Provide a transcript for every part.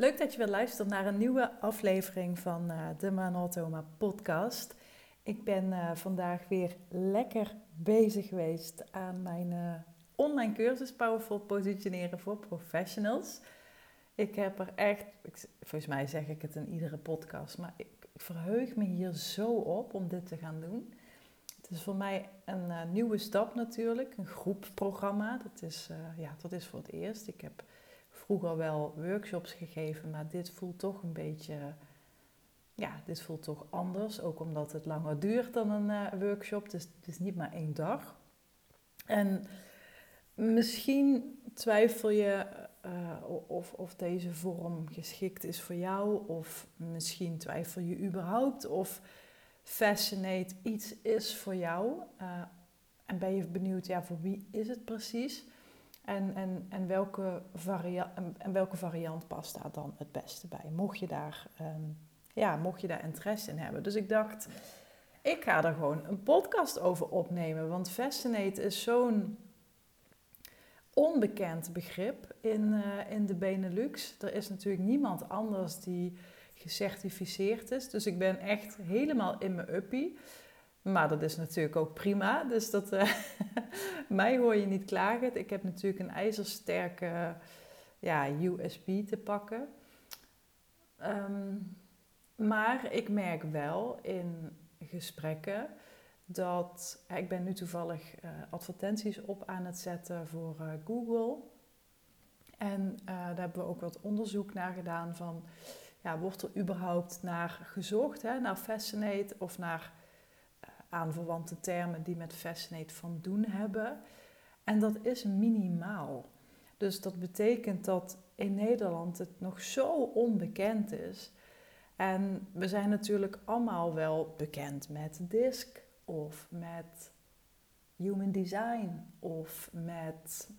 Leuk dat je weer luistert naar een nieuwe aflevering van uh, de Manotoma podcast. Ik ben uh, vandaag weer lekker bezig geweest aan mijn uh, online cursus Powerful Positioneren voor Professionals. Ik heb er echt, volgens mij zeg ik het in iedere podcast, maar ik, verheug me hier zo op om dit te gaan doen. Het is voor mij een nieuwe stap natuurlijk, een groepprogramma. Dat is, ja, dat is voor het eerst. Ik heb vroeger wel workshops gegeven, maar dit voelt toch een beetje, ja, dit voelt toch anders. Ook omdat het langer duurt dan een uh, workshop. Dus het is niet maar één dag. En misschien twijfel je uh, of, of deze vorm geschikt is voor jou, of misschien twijfel je überhaupt of Fascinate iets is voor jou. Uh, en ben je benieuwd, ja, voor wie is het precies? En, en, en, welke variant, en, welke variant past daar dan het beste bij? Mocht je daar, um, ja, mocht je daar interesse in hebben. Dus ik dacht, ik ga er gewoon een podcast over opnemen. Want Fascinate is zo'n onbekend begrip in, uh, in de Benelux. Er is natuurlijk niemand anders die gecertificeerd is. Dus ik ben echt helemaal in mijn uppie. Maar dat is natuurlijk ook prima. Dus dat, uh, mij hoor je niet klagen. Ik heb natuurlijk een ijzersterke ja, USB te pakken. Um, maar ik merk wel in gesprekken dat ik ben nu toevallig uh, advertenties op aan het zetten voor Google. En daar hebben we ook wat onderzoek naar gedaan van, ja, wordt er überhaupt naar gezocht, hè, naar Fascinate of naar aanverwante termen die met Fascinate van doen hebben. En dat is minimaal. Dus dat betekent dat in Nederland het nog zo onbekend is. En we zijn natuurlijk allemaal wel bekend met DISC of met Human Design of met,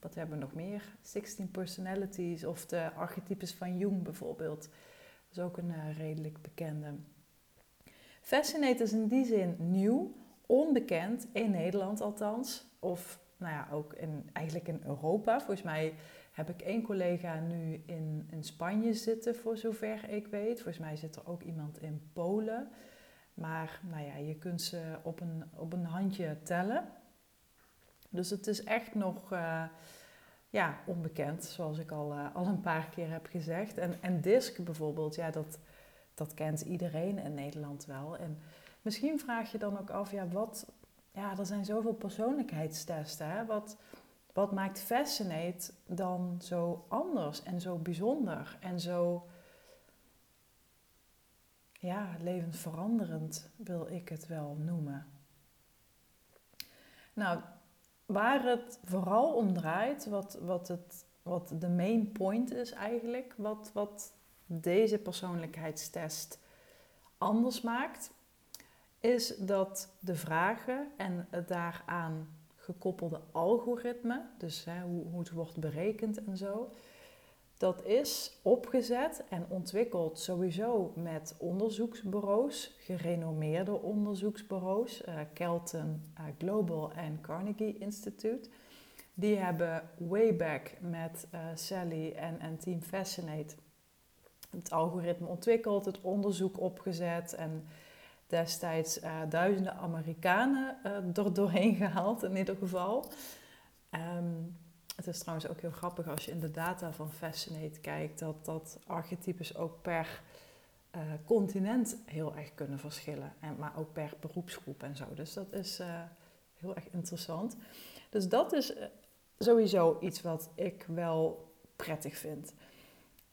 wat hebben we nog meer? 16 Personalities of de archetypes van Jung bijvoorbeeld. Dat is ook een uh, redelijk bekende. Fascinate is in die zin nieuw, onbekend, in Nederland althans. Of nou ja, ook in, eigenlijk in Europa. Volgens mij heb ik één collega nu in, in Spanje zitten, voor zover ik weet. Volgens mij zit er ook iemand in Polen. Maar nou ja, je kunt ze op een, op een handje tellen. Dus het is echt nog uh, ja, onbekend, zoals ik al, uh, al een paar keer heb gezegd. En, en DISC bijvoorbeeld, ja, dat, dat kent iedereen in Nederland wel. En misschien vraag je dan ook af, ja, wat, ja, er zijn zoveel persoonlijkheidstesten. Hè? Wat, wat maakt Fascinate dan zo anders en zo bijzonder en zo ja, levensveranderend wil ik het wel noemen. Nou, waar het vooral om draait, wat, wat, het, wat de main point is eigenlijk, wat, wat deze persoonlijkheidstest anders maakt, is dat de vragen en het daaraan gekoppelde algoritme, dus hè, hoe, hoe het wordt berekend en zo, dat is opgezet en ontwikkeld sowieso met onderzoeksbureaus, gerenommeerde onderzoeksbureaus, uh, Kelton uh, Global en Carnegie Institute. Die hebben way back met uh, Sally en, en Team Fascinate het algoritme ontwikkeld, het onderzoek opgezet en destijds uh, duizenden Amerikanen uh, er doorheen gehaald in ieder geval. Um, het is trouwens ook heel grappig als je in de data van Fascinate kijkt, dat, dat archetypes ook per uh, continent heel erg kunnen verschillen, en, maar ook per beroepsgroep en zo. Dus dat is heel erg interessant. Dus dat is sowieso iets wat ik wel prettig vind.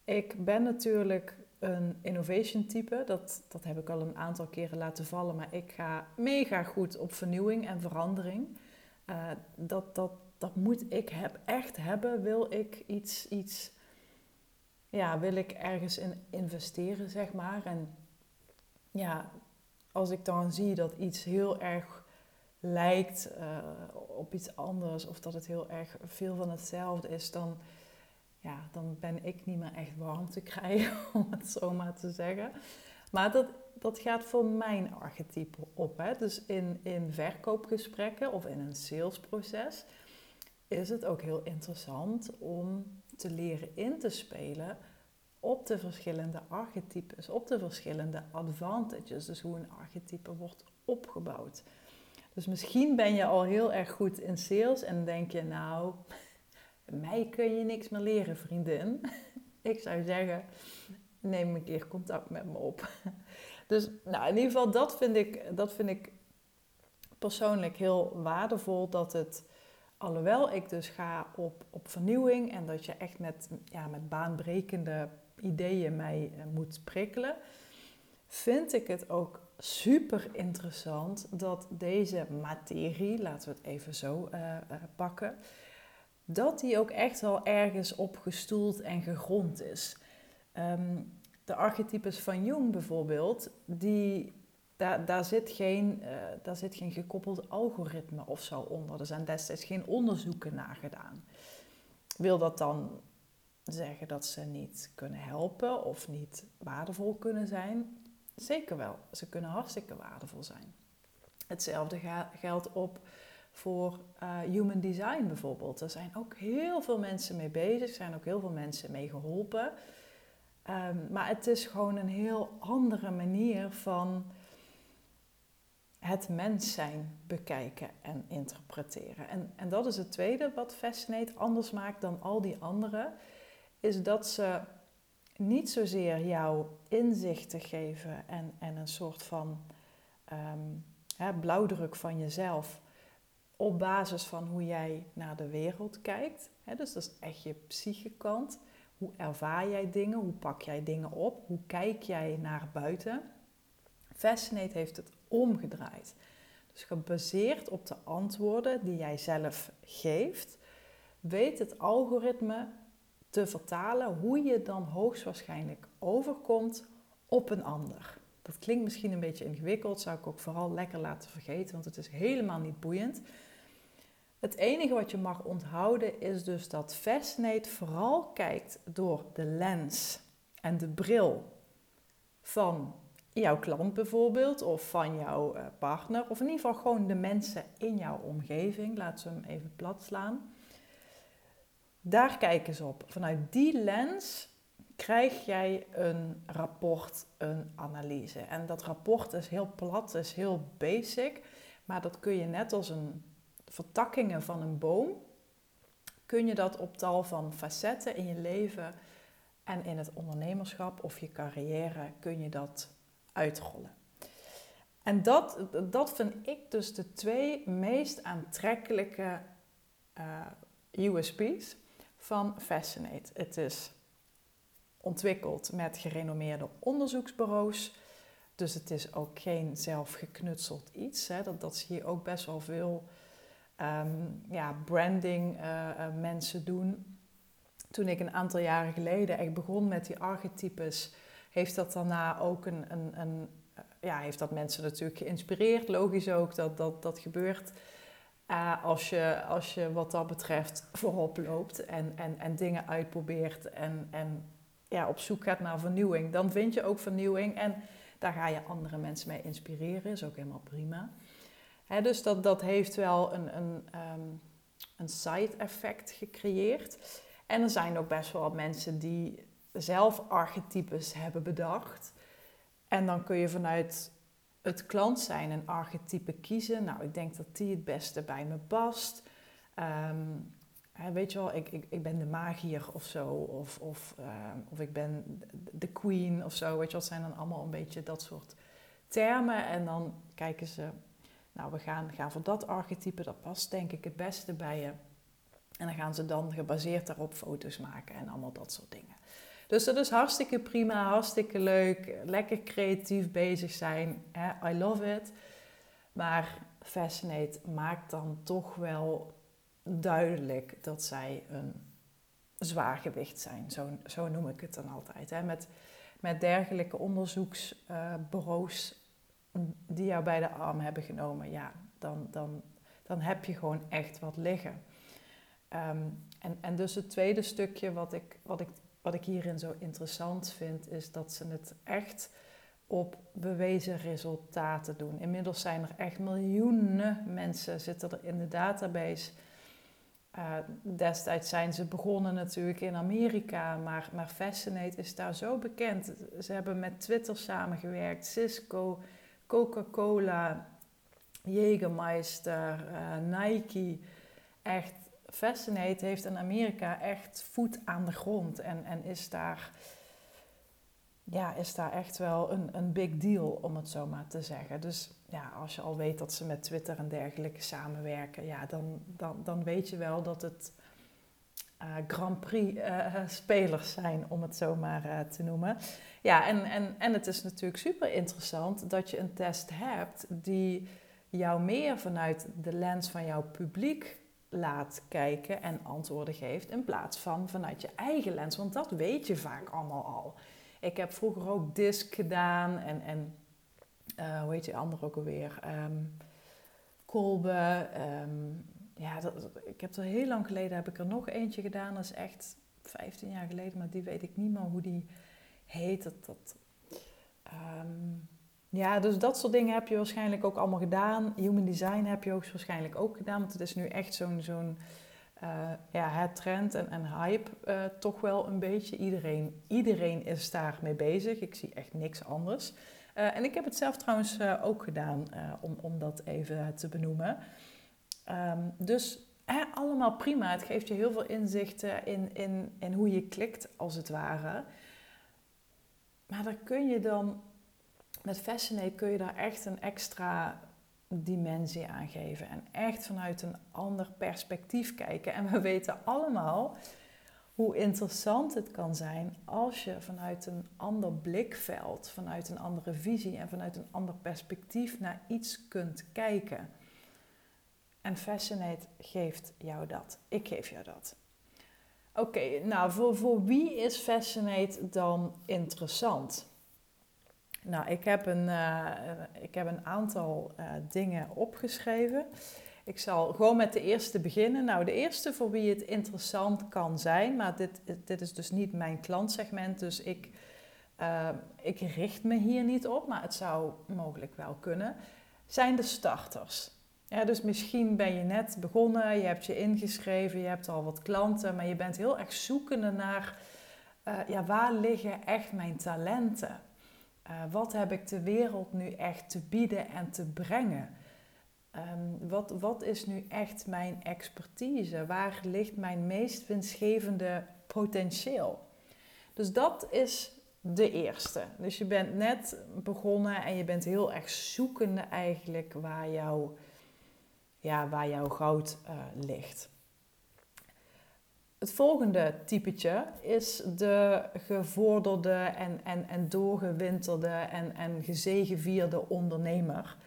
Ik ben natuurlijk een innovation type. Dat, dat heb ik al een aantal keren laten vallen. Maar ik ga mega goed op vernieuwing en verandering. Uh, dat, dat, dat moet ik heb, echt hebben. Wil ik iets, iets... Ja, wil ik ergens in investeren, zeg maar. En ja, als ik dan zie dat iets heel erg lijkt uh, op iets anders... of dat het heel erg veel van hetzelfde is... dan ja, dan ben ik niet meer echt warm te krijgen, om het zo maar te zeggen. Maar dat, dat gaat voor mijn archetype op. Hè. Dus in, in verkoopgesprekken of in een salesproces is het ook heel interessant om te leren in te spelen op de verschillende archetypes, op de verschillende advantages, dus hoe een archetype wordt opgebouwd. Dus misschien ben je al heel erg goed in sales en denk je, nou, mij kun je niks meer leren, vriendin. Ik zou zeggen, neem een keer contact met me op. Dus nou, in ieder geval, dat vind ik, dat vind ik persoonlijk heel waardevol. Dat het, alhoewel ik dus ga op, op vernieuwing en dat je echt met, ja, met baanbrekende ideeën mij eh, moet prikkelen, vind ik het ook super interessant dat deze materie, laten we het even zo uh, uh, pakken, dat die ook echt wel ergens op gestoeld en gegrond is. Um, de archetypes van Jung bijvoorbeeld, die, daar, daar, zit geen, uh, daar zit geen gekoppeld algoritme of zo onder. Er zijn destijds geen onderzoeken naar gedaan. Wil dat dan zeggen dat ze niet kunnen helpen of niet waardevol kunnen zijn? Zeker wel. Ze kunnen hartstikke waardevol zijn. Hetzelfde geldt op voor uh, human design bijvoorbeeld. Er zijn ook heel veel mensen mee bezig, er zijn ook heel veel mensen mee geholpen. Um, maar het is gewoon een heel andere manier van het mens zijn bekijken en interpreteren. En, en dat is het tweede wat Fascinate anders maakt dan al die andere, is dat ze niet zozeer jou inzichten geven en, en een soort van um, hè, blauwdruk van jezelf op basis van hoe jij naar de wereld kijkt. Dus dat is echt je psychekant. Hoe ervaar jij dingen? Hoe pak jij dingen op? Hoe kijk jij naar buiten? Fascinate heeft het omgedraaid. Dus gebaseerd op de antwoorden die jij zelf geeft, weet het algoritme te vertalen hoe je dan hoogstwaarschijnlijk overkomt op een ander. Dat klinkt misschien een beetje ingewikkeld, zou ik ook vooral lekker laten vergeten, want het is helemaal niet boeiend. Het enige wat je mag onthouden is dus dat Fascinate vooral kijkt door de lens en de bril van jouw klant bijvoorbeeld, of van jouw eh, partner, of in ieder geval gewoon de mensen in jouw omgeving. Laten ze hem even plat slaan. Daar kijken ze op. Vanuit die lens krijg jij een rapport, een analyse. En dat rapport is heel plat, is heel basic, maar dat kun je net als een vertakkingen van een boom, kun je dat op tal van facetten in je leven en in het ondernemerschap of je carrière kun je dat uitrollen. En dat, dat vind ik dus de twee meest aantrekkelijke uh, eh, USP's van Fascinate. Het is ontwikkeld met gerenommeerde onderzoeksbureaus. Dus het is ook geen zelfgeknutseld iets. Hè. Dat, dat zie je ook best wel veel um, ja, branding uh, mensen doen. Toen ik een aantal jaren geleden echt begon met die archetypes, heeft dat daarna ook een, een, een uh, ja, heeft dat mensen natuurlijk geïnspireerd. Logisch ook dat dat, dat gebeurt. Als, je, als je wat dat betreft voorop loopt en, en, en dingen uitprobeert en, en ja, op zoek gaat naar vernieuwing, dan vind je ook vernieuwing en daar ga je andere mensen mee inspireren, is ook helemaal prima dus dat, dat heeft wel een, een, um, een side-effect gecreëerd. En er zijn ook best wel mensen die zelf archetypes hebben bedacht. En dan kun je vanuit het klant zijn een archetype kiezen. Nou, ik denk dat die het beste bij me past. Um, weet je wel, ik, ik, ik ben de magier of zo. Of, of, um, of ik ben de queen of zo. Weet je wat zijn dan allemaal een beetje dat soort termen. En dan kijken ze nou, we gaan, gaan voor dat archetype, dat past denk ik het beste bij je. En dan gaan ze dan gebaseerd daarop foto's maken en allemaal dat soort dingen. Dus dat is hartstikke prima, hartstikke leuk, lekker creatief bezig zijn. Hè? I love it. Maar Fascinate maakt dan toch wel duidelijk dat zij een zwaargewicht zijn. Zo, zo noem ik het dan altijd. Hè? Met, met dergelijke onderzoeksbureaus die jou bij de arm hebben genomen, ja, dan, dan, dan heb je gewoon echt wat liggen. Ehm, en, en dus het tweede stukje wat ik, wat, ik, wat ik hierin zo interessant vind, is dat ze het echt op bewezen resultaten doen. Inmiddels zijn er echt miljoenen mensen zitten er in de database Uh, destijds zijn ze begonnen natuurlijk in Amerika, maar, maar Fascinate is daar zo bekend. Ze hebben met Twitter samengewerkt, Cisco, Coca-Cola, Jägermeister, uh, Nike. Echt, Fascinate heeft in Amerika echt voet aan de grond en, en is daar ja, is daar echt wel een, een big deal, om het zo maar te zeggen. Dus ja, als je al weet dat ze met Twitter en dergelijke samenwerken, ja, dan, dan, dan weet je wel dat het uh, Grand Prix uh, spelers zijn, om het zo maar te noemen. Ja, en, en, en het is natuurlijk super interessant dat je een test hebt die jou meer vanuit de lens van jouw publiek laat kijken en antwoorden geeft, in plaats van vanuit je eigen lens. Want dat weet je vaak allemaal al. Ik heb vroeger ook disc gedaan en, en uh, hoe heet die andere ook alweer? Um, Kolbe. Um, ja, ik heb er heel lang geleden heb ik er nog eentje gedaan. Dat is echt 15 jaar geleden, maar die weet ik niet meer hoe die heet. Dat, dat, um, ja, dus dat soort dingen heb je waarschijnlijk ook allemaal gedaan. Human design heb je ook waarschijnlijk ook gedaan. Want het is nu echt zo'n zo'n uh, ja, het trend en, en hype uh, toch wel een beetje. Iedereen, iedereen is daarmee bezig. Ik zie echt niks anders. Uh, en ik heb het zelf trouwens ook gedaan, om, om dat even te benoemen. Um, dus allemaal prima. Het geeft je heel veel inzichten in, in, in hoe je klikt, als het ware. Maar daar kun je dan, met Fascinate kun je daar echt een extra dimensie aangeven en echt vanuit een ander perspectief kijken. En we weten allemaal hoe interessant het kan zijn als je vanuit een ander blikveld, vanuit een andere visie en vanuit een ander perspectief naar iets kunt kijken. En Fascinate geeft jou dat. Ik geef jou dat. Oké, nou voor, voor wie is Fascinate dan interessant? Nou, ik heb een, uh, ik heb een aantal uh, dingen opgeschreven. Ik zal gewoon met de eerste beginnen. Nou, de eerste voor wie het interessant kan zijn, maar dit, dit is dus niet mijn klantsegment, dus ik, uh, ik richt me hier niet op, maar het zou mogelijk wel kunnen, zijn de starters. Ja, dus misschien ben je net begonnen, je hebt je ingeschreven, je hebt al wat klanten, maar je bent heel erg zoekende naar ja, waar liggen echt mijn talenten? Uh, wat heb ik de wereld nu echt te bieden en te brengen? Um, wat, wat is nu echt mijn expertise? Waar ligt mijn meest winstgevende potentieel? Dus dat is de eerste. Dus je bent net begonnen en je bent heel erg zoekende eigenlijk waar, jouw ja, waar jouw goud uh, ligt. Het volgende typetje is de gevorderde en, en, en doorgewinterde en, en gezegevierde ondernemer.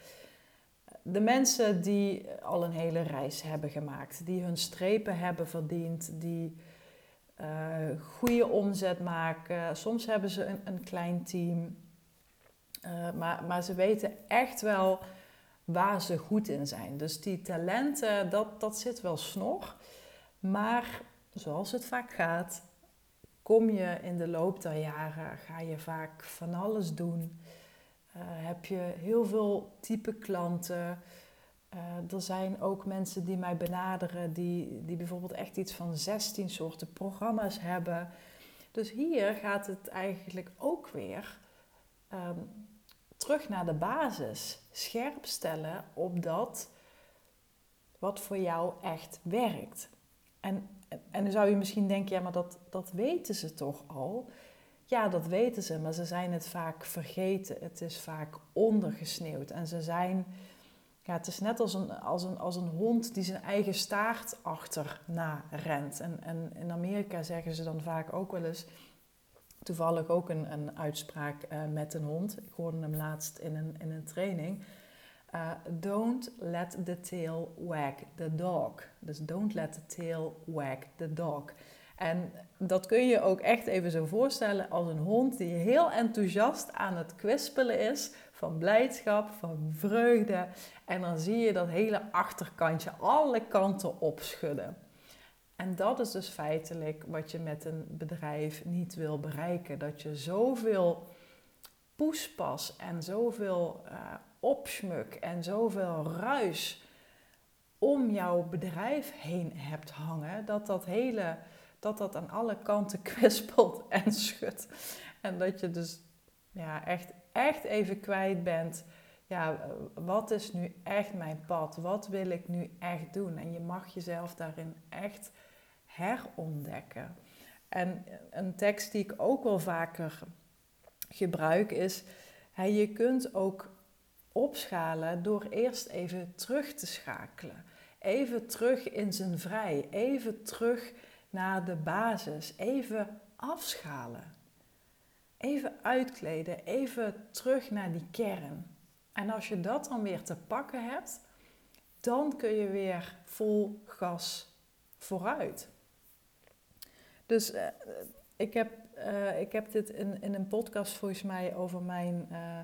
De mensen die al een hele reis hebben gemaakt, die hun strepen hebben verdiend, die uh, goede omzet maken. Soms hebben ze een, klein team, uh, maar, maar ze weten echt wel waar ze goed in zijn. Dus die talenten, dat, dat zit wel snor. Maar zoals het vaak gaat, kom je in de loop der jaren, ga je vaak van alles doen. Uh, heb je heel veel type klanten. Uh, er zijn ook mensen die mij benaderen die, die bijvoorbeeld echt iets van 16 soorten programma's hebben. Dus hier gaat het eigenlijk ook weer um, terug naar de basis. Scherp stellen op dat wat voor jou echt werkt. En en dan zou je misschien denken, ja, maar dat, dat weten ze toch al? Ja, dat weten ze, maar ze zijn het vaak vergeten. Het is vaak ondergesneeuwd. En ze zijn, ja, het is net als een, als een, als een hond die zijn eigen staart achterna rent. En, en in Amerika zeggen ze dan vaak ook wel eens, toevallig ook een, een uitspraak uh, met een hond. Ik hoorde hem laatst in een, in een training. Uh, don't let the tail wag the dog. Dus don't let the tail wag the dog. En dat kun je ook echt even zo voorstellen als een hond die heel enthousiast aan het kwispelen is van blijdschap, van vreugde. En dan zie je dat hele achterkantje alle kanten opschudden. En dat is dus feitelijk wat je met een bedrijf niet wil bereiken. Dat je zoveel poespas en zoveel uh, opschmuk en zoveel ruis om jouw bedrijf heen hebt hangen, dat dat hele, dat dat aan alle kanten kwispelt en schudt. En dat je dus ja, echt, echt even kwijt bent. Ja, wat is nu echt mijn pad? Wat wil ik nu echt doen? En je mag jezelf daarin echt herontdekken. En een tekst die ik ook wel vaker gebruik is: je kunt ook opschalen door eerst even terug te schakelen. Even terug in zijn vrij. Even terug naar de basis. Even afschalen. Even uitkleden. Even terug naar die kern. En als je dat dan weer te pakken hebt, dan kun je weer vol gas vooruit. Dus uh, ik, heb, uh, ik heb dit in, in een podcast volgens mij over mijn uh,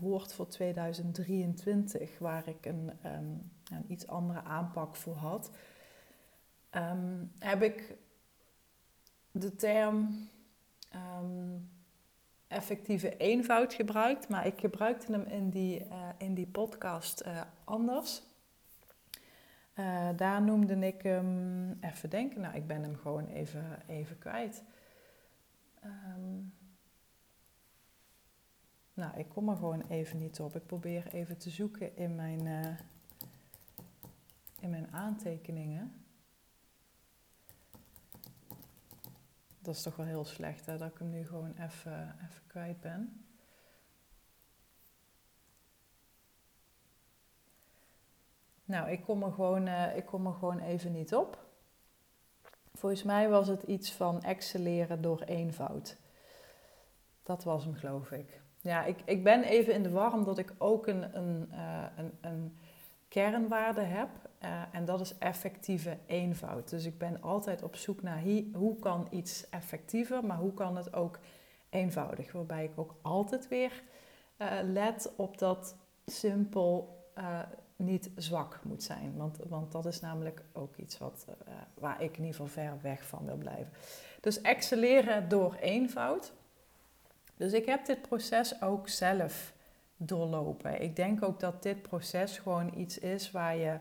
woord voor 2023, waar ik een, um, een, iets andere aanpak voor had. Um, heb ik de term um, effectieve eenvoud gebruikt, maar ik gebruikte hem in die, in die podcast anders. Uh, daar noemde ik hem, even denken, nou ik ben hem gewoon even, even kwijt. Nou, ik kom er gewoon even niet op. Ik probeer even te zoeken in mijn, uh, in mijn aantekeningen. Dat is toch wel heel slecht hè, dat ik hem nu gewoon even, kwijt ben. Nou, ik kom, er gewoon, uh, ik kom er gewoon even niet op. Volgens mij was het iets van excelleren door eenvoud. Dat was hem, geloof ik. Ja, ik, ik ben even in de war omdat ik ook een, een, uh, een, een kernwaarde heb. Uh, en dat is effectieve eenvoud. Dus ik ben altijd op zoek naar hoe kan iets effectiever, maar hoe kan het ook eenvoudig. Waarbij ik ook altijd weer uh, let op dat simpel niet zwak moet zijn. Want, want dat is namelijk ook iets wat, waar ik in ieder geval ver weg van wil blijven. Dus excelleren door eenvoud. Dus ik heb dit proces ook zelf doorlopen. Ik denk ook dat dit proces gewoon iets is waar je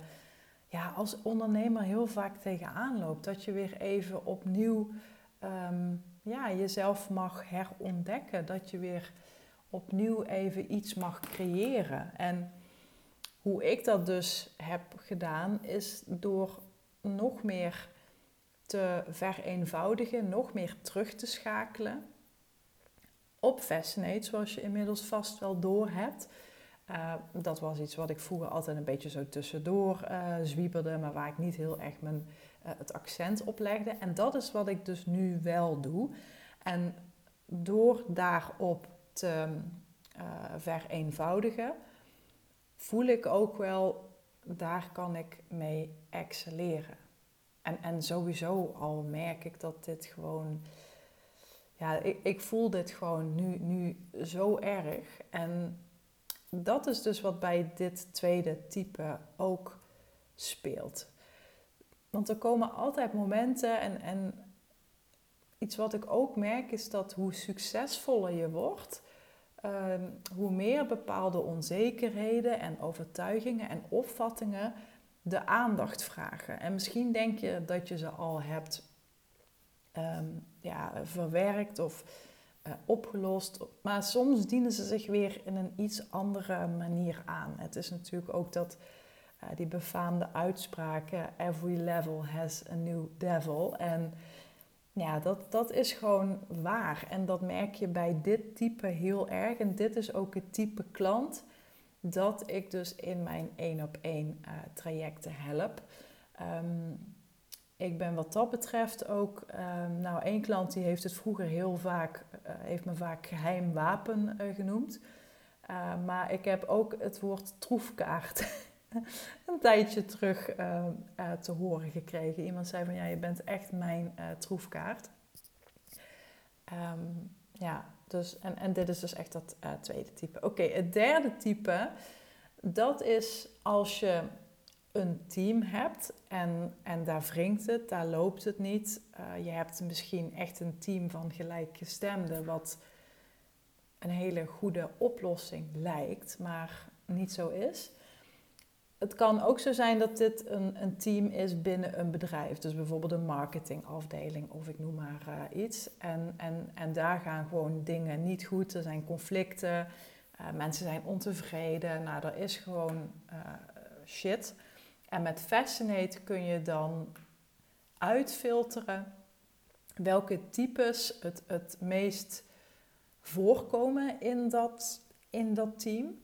ja, als ondernemer heel vaak tegenaan loopt. Dat je weer even opnieuw um, ja, jezelf mag herontdekken. Dat je weer opnieuw even iets mag creëren. En hoe ik dat dus heb gedaan, is door nog meer te vereenvoudigen, nog meer terug te schakelen op Fascinate, zoals je inmiddels vast wel door hebt. Uh, dat was iets wat ik vroeger altijd een beetje zo tussendoor uh, zwieberde, maar waar ik niet heel erg mijn, uh, het accent op legde. En dat is wat ik dus nu wel doe. En door daarop te vereenvoudigen, voel ik ook wel, daar kan ik mee excelleren. En, en sowieso al merk ik dat dit gewoon, ja, ik, ik voel dit gewoon nu, nu zo erg. En dat is dus wat bij dit tweede type ook speelt. Want er komen altijd momenten en, en iets wat ik ook merk is dat hoe succesvoller je wordt, Ehm, hoe meer bepaalde onzekerheden en overtuigingen en opvattingen de aandacht vragen. En misschien denk je dat je ze al hebt ehm, ja, verwerkt of uh, opgelost, maar soms dienen ze zich weer in een iets andere manier aan. Het is natuurlijk ook dat uh, die befaamde uitspraken: every level has a new devil. En ja, dat, dat is gewoon waar. En dat merk je bij dit type heel erg. En dit is ook het type klant dat ik dus in mijn één op één uh, trajecten help. Um, ik ben wat dat betreft ook, um, nou één klant die heeft het vroeger heel vaak, uh, heeft me vaak geheim wapen uh, genoemd. maar ik heb ook het woord troefkaart een tijdje terug te horen gekregen. Iemand zei van ja, je bent echt mijn troefkaart. Um, ja, dus, en, en dit is dus echt dat tweede type. Oké, het derde type, dat is als je een team hebt en, en daar wringt het, daar loopt het niet. je hebt misschien echt een team van gelijkgestemden, wat een hele goede oplossing lijkt, maar niet zo is het kan ook zo zijn dat dit een, een team is binnen een bedrijf. Dus bijvoorbeeld een marketingafdeling of ik noem maar uh, iets. En, en, en daar gaan gewoon dingen niet goed. Er zijn conflicten. Uh, mensen zijn ontevreden. Nou, er is gewoon shit. En met Fascinate kun je dan uitfilteren welke types het, het meest voorkomen in dat, in dat team.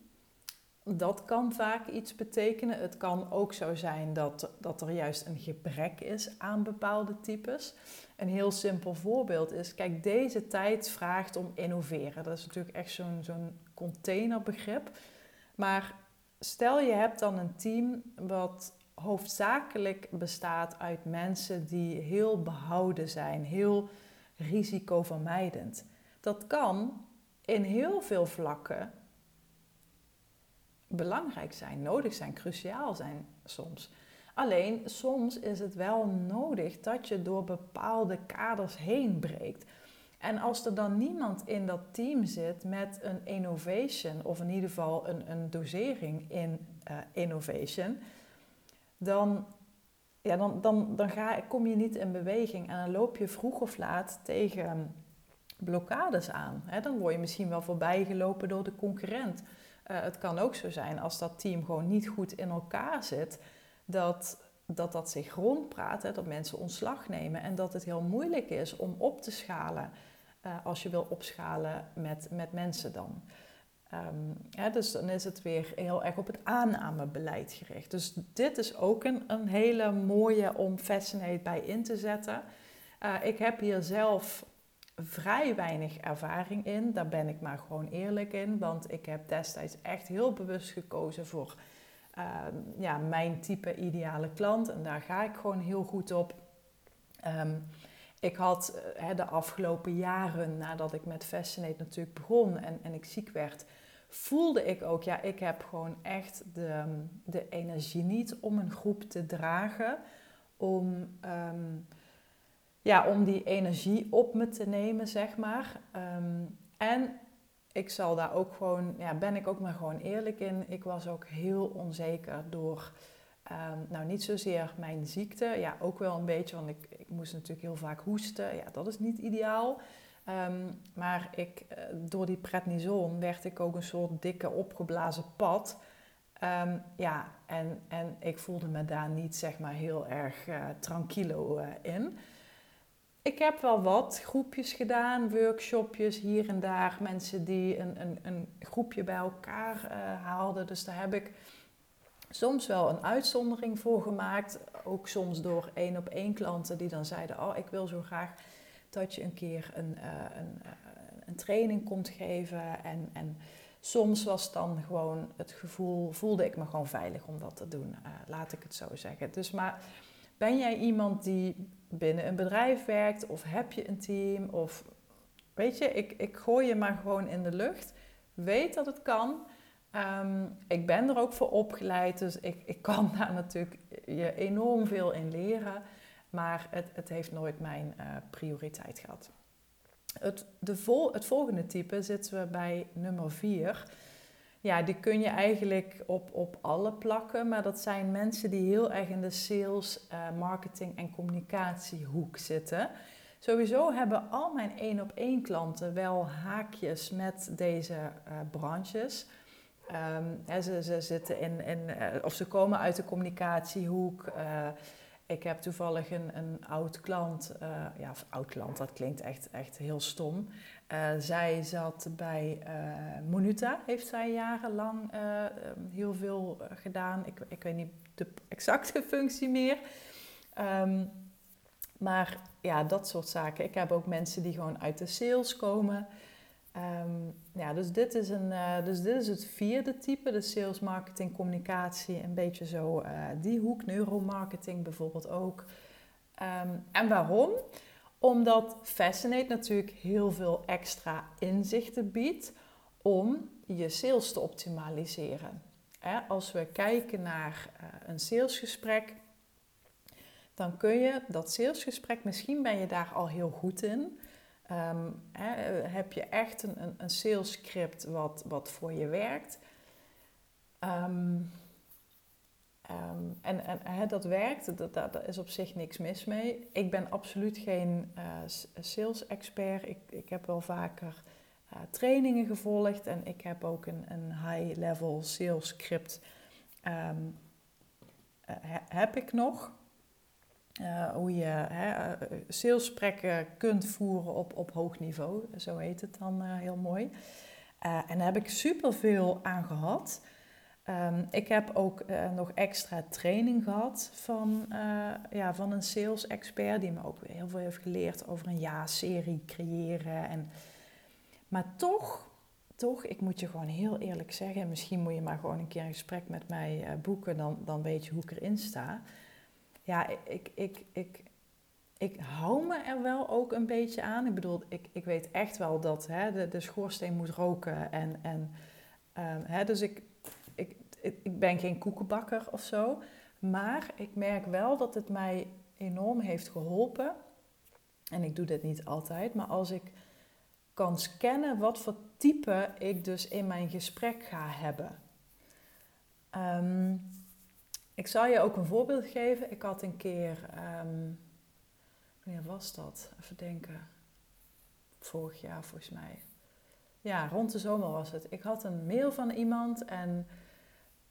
Dat kan vaak iets betekenen. Het kan ook zo zijn dat, dat er juist een gebrek is aan bepaalde types. Een heel simpel voorbeeld is, kijk, deze tijd vraagt om innoveren. Dat is natuurlijk echt zo'n zo'n containerbegrip. Maar stel je hebt dan een team wat hoofdzakelijk bestaat uit mensen die heel behouden zijn, heel risicovermijdend. Dat kan in heel veel vlakken belangrijk zijn, nodig zijn, cruciaal zijn soms. Alleen soms is het wel nodig dat je door bepaalde kaders heen breekt. En als er dan niemand in dat team zit met een innovation, of in ieder geval een, een dosering in uh, innovation, dan, ja, dan, dan, dan ga, kom je niet in beweging en dan loop je vroeg of laat tegen blokkades aan. dan word je misschien wel voorbijgelopen door de concurrent. Uh, het kan ook zo zijn als dat team gewoon niet goed in elkaar zit, dat dat, dat zich rondpraat, dat mensen ontslag nemen en dat het heel moeilijk is om op te schalen uh, als je wil opschalen met, met mensen dan. Um, dus dan is het weer heel erg op het aannamebeleid gericht. Dus dit is ook een, een hele mooie om Fascinate bij in te zetten. Uh, ik heb hier zelf vrij weinig ervaring in. Daar ben ik maar gewoon eerlijk in. Want ik heb destijds echt heel bewust gekozen voor uh, ja, mijn type ideale klant. En daar ga ik gewoon heel goed op. Um, ik had uh, de afgelopen jaren, nadat ik met Fascinate natuurlijk begon en, en ik ziek werd, voelde ik ook, ja, ik heb gewoon echt de, de energie niet om een groep te dragen. Om um, ja, om die energie op me te nemen, zeg maar. Ehm, en ik zal daar ook gewoon, ja, ben ik ook maar gewoon eerlijk in. Ik was ook heel onzeker door, um, nou niet zozeer mijn ziekte, ja ook wel een beetje, want ik, ik moest natuurlijk heel vaak hoesten. Ja, dat is niet ideaal. Um, maar ik, uh, door die prednison werd ik ook een soort dikke opgeblazen pad. Um, ja, en, en ik voelde me daar niet zeg maar heel erg uh, tranquilo uh, in. Ik heb wel wat groepjes gedaan, workshopjes hier en daar. Mensen die een, een, een groepje bij elkaar haalden. Dus daar heb ik soms wel een uitzondering voor gemaakt. Ook soms door één op één klanten die dan zeiden: Oh, ik wil zo graag dat je een keer een, uh, een, uh, een, training komt geven. En, en soms was dan gewoon het gevoel, voelde ik me gewoon veilig om dat te doen. laat ik het zo zeggen. Dus maar ben jij iemand die binnen een bedrijf werkt of heb je een team of weet je, ik, ik gooi je maar gewoon in de lucht. Weet dat het kan. Um, ik ben er ook voor opgeleid, dus ik, ik kan daar natuurlijk je enorm veel in leren. Maar het, het heeft nooit mijn uh, prioriteit gehad. Het, de vol, het volgende type zitten we bij nummer 4 ja, die kun je eigenlijk op, op alle plakken. Maar dat zijn mensen die heel erg in de sales, uh, marketing en communicatiehoek zitten. Sowieso hebben al mijn één op één klanten wel haakjes met deze uh, branches. Um, ze, ze zitten in, in of ze komen uit de communicatiehoek. Ik heb toevallig een, een oud klant, ja, oud klant, dat klinkt echt, echt heel stom. Uh, zij zat bij uh, Monuta, heeft zij jarenlang uh, heel veel gedaan. Ik, ik weet niet de exacte functie meer. Um, maar ja, dat soort zaken. Ik heb ook mensen die gewoon uit de sales komen. Um, ja, dus dit, is een, dus dit is het vierde type, de sales, marketing, communicatie. Een beetje zo die hoek, neuromarketing bijvoorbeeld ook. Um, en waarom? Omdat Fascinate natuurlijk heel veel extra inzichten biedt om je sales te optimaliseren. Als we kijken naar eh, een salesgesprek, dan kun je dat salesgesprek, misschien ben je daar al heel goed in. Um, heb je echt een, een, sales script wat, wat voor je werkt? Um, Ehm, en en dat werkt, dat, daar is op zich niks mis mee. Ik ben absoluut geen uh, sales expert. Ik, ik heb wel vaker uh, trainingen gevolgd en ik heb ook een, een high-level sales script. Um, heb ik nog. Hoe je hè, salesgesprekken kunt voeren op, op hoog niveau, zo heet het dan heel mooi. en daar heb ik superveel aan gehad. Um, ik heb ook nog extra training gehad van, ja, van een sales expert, die me ook heel veel heeft geleerd over een ja-serie creëren. En, maar toch, toch, ik moet je gewoon heel eerlijk zeggen, misschien moet je maar gewoon een keer een gesprek met mij boeken, dan, dan weet je hoe ik erin sta. Ja, ik, ik, ik, ik hou me er wel ook een beetje aan. Ik bedoel, ik, ik weet echt wel dat hè, de, de schoorsteen moet roken en... en um, hè, dus ik, ik ben geen koekenbakker of zo. Maar ik merk wel dat het mij enorm heeft geholpen. En ik doe dit niet altijd, maar als ik kan scannen wat voor type ik dus in mijn gesprek ga hebben. Ehm, ik zal je ook een voorbeeld geven. Ik had een keer, um, wanneer was dat? Even denken. Vorig jaar volgens mij. Ja, rond de zomer was het. Ik had een mail van iemand en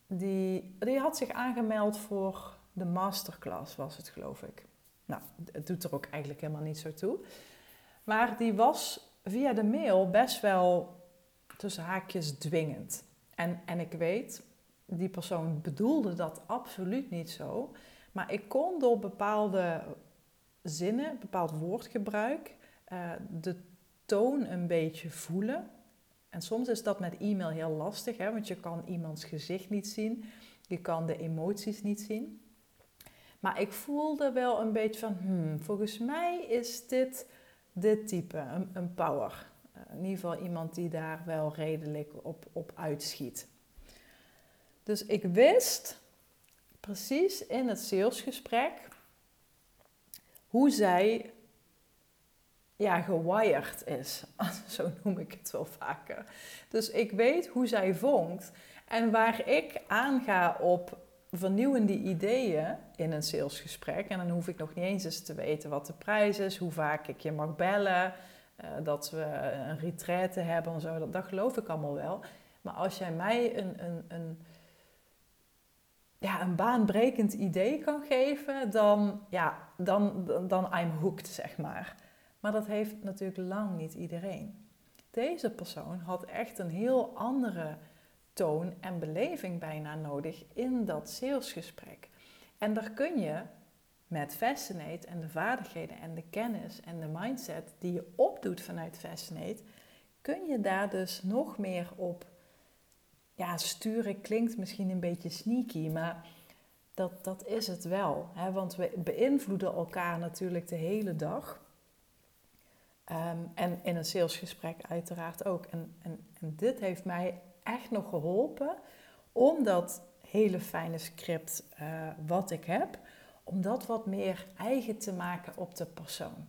die, die had zich aangemeld voor de masterclass, was het geloof ik. Nou, het doet er ook eigenlijk helemaal niet zo toe. Maar die was via de mail best wel tussen haakjes dwingend. En, en ik weet, die persoon bedoelde dat absoluut niet zo. Maar ik kon door bepaalde zinnen, bepaald woordgebruik, uh, de toon een beetje voelen. En soms is dat met e-mail heel lastig, hè, want je kan iemands gezicht niet zien, je kan de emoties niet zien. Maar ik voelde wel een beetje van, hmm, volgens mij is dit dit type, een, een power. Eh, in ieder geval iemand die daar wel redelijk op, op uitschiet. Dus ik wist precies in het salesgesprek hoe zij ja, gewired is. Zo noem ik het wel vaker. Dus ik weet hoe zij vonkt. En waar ik aanga op vernieuwende ideeën in een salesgesprek. En dan hoef ik nog niet eens eens te weten wat de prijs is, hoe vaak ik je mag bellen, uh, dat we een retraite hebben en zo. Dat, dat, geloof ik allemaal wel. Maar als jij mij een, een, een, ja, een baanbrekend idee kan geven, dan, ja, dan, dan, I'm hooked, zeg maar. Maar dat heeft natuurlijk lang niet iedereen. Deze persoon had echt een heel andere toon en beleving bijna nodig in dat salesgesprek. En daar kun je met Fascinate en de vaardigheden en de kennis en de mindset die je opdoet vanuit Fascinate, kun je daar dus nog meer op ja, sturen. Klinkt misschien een beetje sneaky, maar dat, dat is het wel. Hè? Want we beïnvloeden elkaar natuurlijk de hele dag. Ehm, en in een salesgesprek uiteraard ook. En, en, en, dit heeft mij echt nog geholpen om dat hele fijne script uh, wat ik heb, om dat wat meer eigen te maken op de persoon.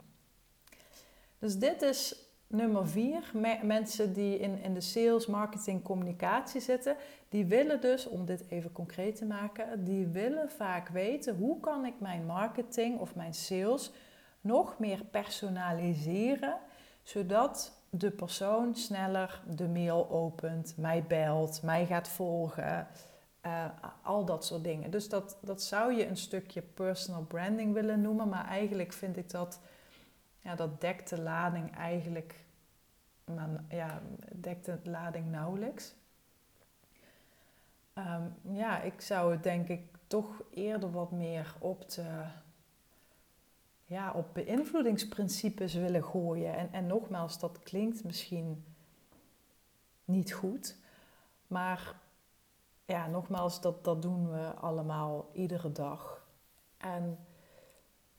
Dus dit is nummer vier. mensen die in, in de sales, marketing, communicatie zitten, die willen dus, om dit even concreet te maken, die willen vaak weten hoe kan ik mijn marketing of mijn sales nog meer personaliseren, zodat de persoon sneller de mail opent, mij belt, mij gaat volgen, uh, al dat soort dingen. Dus dat, dat zou je een stukje personal branding willen noemen, maar eigenlijk vind ik dat, ja, dat dekt de lading eigenlijk, ja, dekt de lading nauwelijks. Um, ja, ik zou het denk ik toch eerder wat meer op de ja, op beïnvloedingsprincipes willen gooien. En, en nogmaals, dat klinkt misschien niet goed. Maar ja, nogmaals, dat, dat doen we allemaal iedere dag. En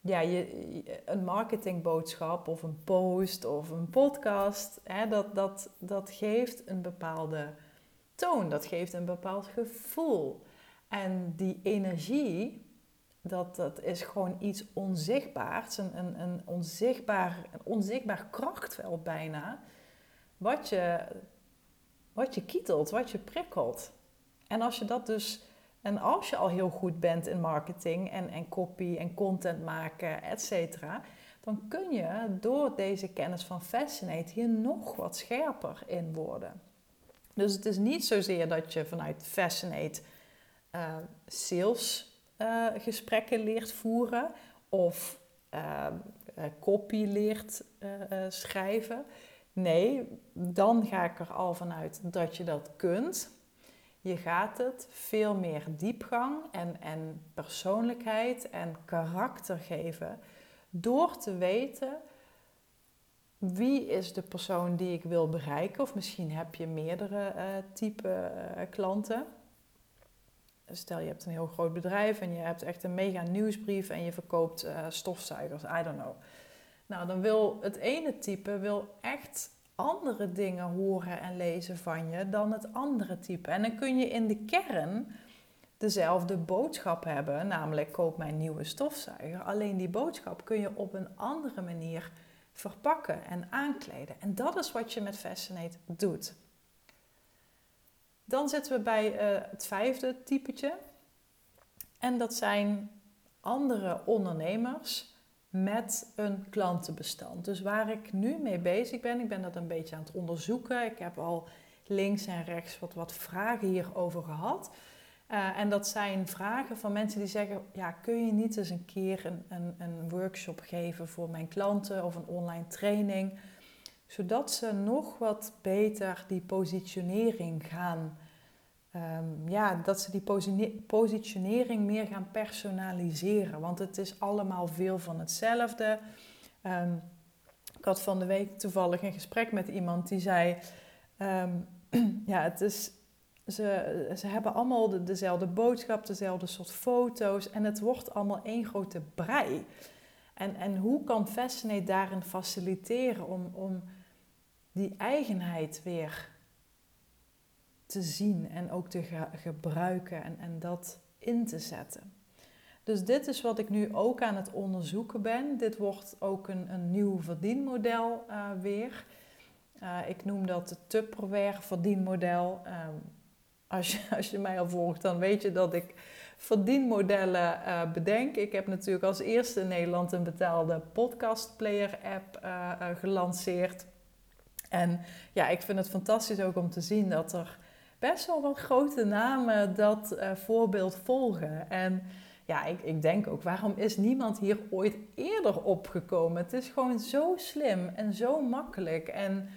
ja, je, een marketingboodschap of een post of een podcast, hè, dat, dat, dat geeft een bepaalde toon, dat geeft een bepaald gevoel. En die energie, dat, dat is gewoon iets onzichtbaars, een, een, een, onzichtbaar, een onzichtbaar krachtveld bijna, wat je, wat je kietelt, wat je prikkelt. En als je dat dus En als je al heel goed bent in marketing en, en copy en content maken, et cetera, dan kun je door deze kennis van Fascinate hier nog wat scherper in worden. Dus het is niet zozeer dat je vanuit Fascinate uh, sales uh, gesprekken leert voeren of uh, copy leert schrijven. Nee, dan ga ik er al vanuit dat je dat kunt. Je gaat het veel meer diepgang en, en persoonlijkheid en karakter geven door te weten wie is de persoon die ik wil bereiken. Of misschien heb je meerdere uh, type uh, klanten. Stel je hebt een heel groot bedrijf en je hebt echt een mega nieuwsbrief en je verkoopt uh, stofzuigers, I don't know. Nou, dan wil het ene type wil echt andere dingen horen en lezen van je dan het andere type. En dan kun je in de kern dezelfde boodschap hebben, namelijk koop mijn nieuwe stofzuiger. Alleen die boodschap kun je op een andere manier verpakken en aankleden. En dat is wat je met Fascinate doet. Dan zitten we bij uh, het vijfde typetje. En dat zijn andere ondernemers met een klantenbestand. Dus waar ik nu mee bezig ben, ik ben dat een beetje aan het onderzoeken. Ik heb al links en rechts wat, wat vragen hierover gehad. Uh, en dat zijn vragen van mensen die zeggen: ja, kun je niet eens een keer een, een, een, workshop geven voor mijn klanten of een online training, zodat ze nog wat beter die positionering gaan, um, ja, dat ze die positionering meer gaan personaliseren, want het is allemaal veel van hetzelfde. Um, ik had van de week toevallig een gesprek met iemand die zei: um, ja, het is ze, ze hebben allemaal de, dezelfde boodschap, dezelfde soort foto's en het wordt allemaal één grote brei. En, en hoe kan Fascinate daarin faciliteren om, om die eigenheid weer te zien en ook te gebruiken en, en dat in te zetten? Dus dit is wat ik nu ook aan het onderzoeken ben. Dit wordt ook een, een nieuw verdienmodel uh, weer. Uh, ik noem dat het Tupperware verdienmodel. Um, als je, als je mij al volgt, dan weet je dat ik verdienmodellen uh, bedenk. Ik heb natuurlijk als eerste in Nederland een betaalde podcastplayer app uh, gelanceerd. En ja, ik vind het fantastisch ook om te zien dat er best wel wat grote namen dat voorbeeld volgen. En ja, ik, ik denk ook, waarom is niemand hier ooit eerder opgekomen? Het is gewoon zo slim en zo makkelijk. En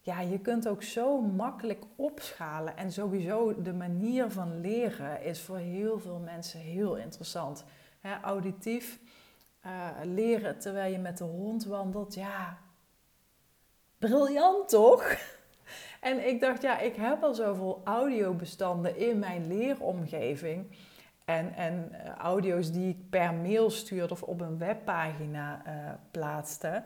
ja, je kunt ook zo makkelijk opschalen. En sowieso de manier van leren is voor heel veel mensen heel interessant. auditief uh, leren terwijl je met de hond wandelt, ja, briljant toch? En ik dacht, ja, ik heb al zoveel audiobestanden in mijn leeromgeving. En, en uh, audio's die ik per mail stuurde of op een webpagina uh, plaatste.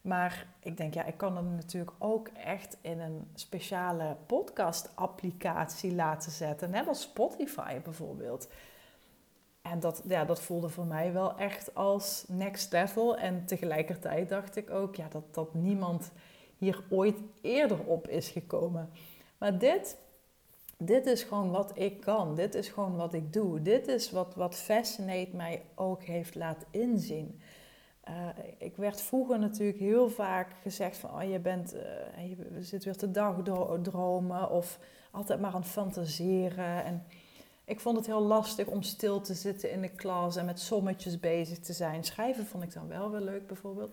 Maar ik denk, ja, ik kan hem natuurlijk ook echt in een speciale podcast-applicatie laten zetten. Net als Spotify bijvoorbeeld. En dat, ja, dat voelde voor mij wel echt als next level. En tegelijkertijd dacht ik ook ja, dat, dat niemand hier ooit eerder op is gekomen. Maar dit, dit is gewoon wat ik kan. Dit is gewoon wat ik doe. Dit is wat, wat Fascinate mij ook heeft laten inzien. Uh, ik werd vroeger natuurlijk heel vaak gezegd van, oh, je bent, uh, je zit weer te dagdromen of altijd maar aan het fantaseren. En ik vond het heel lastig om stil te zitten in de klas en met sommetjes bezig te zijn. Schrijven vond ik dan wel weer leuk bijvoorbeeld.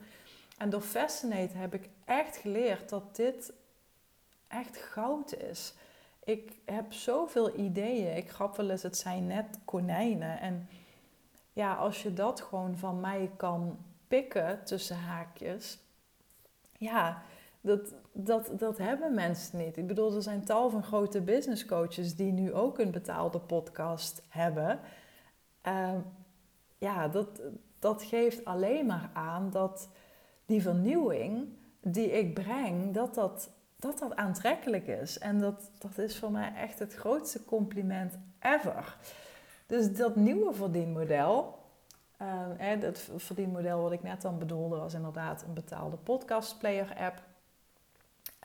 En door Fascinate heb ik echt geleerd dat dit echt goud is. Ik heb zoveel ideeën. Ik grap wel eens, het zijn net konijnen. En ja, als je dat gewoon van mij kan pikken tussen haakjes. Ja, dat, dat, dat hebben mensen niet. Ik bedoel, er zijn tal van grote business coaches die nu ook een betaalde podcast hebben. Uh, ja, dat, dat geeft alleen maar aan dat die vernieuwing die ik breng, dat dat, dat, dat aantrekkelijk is. En dat, dat is voor mij echt het grootste compliment ever. Dus dat nieuwe verdienmodel, uh, het verdienmodel wat ik net dan bedoelde was inderdaad een betaalde podcastplayer app.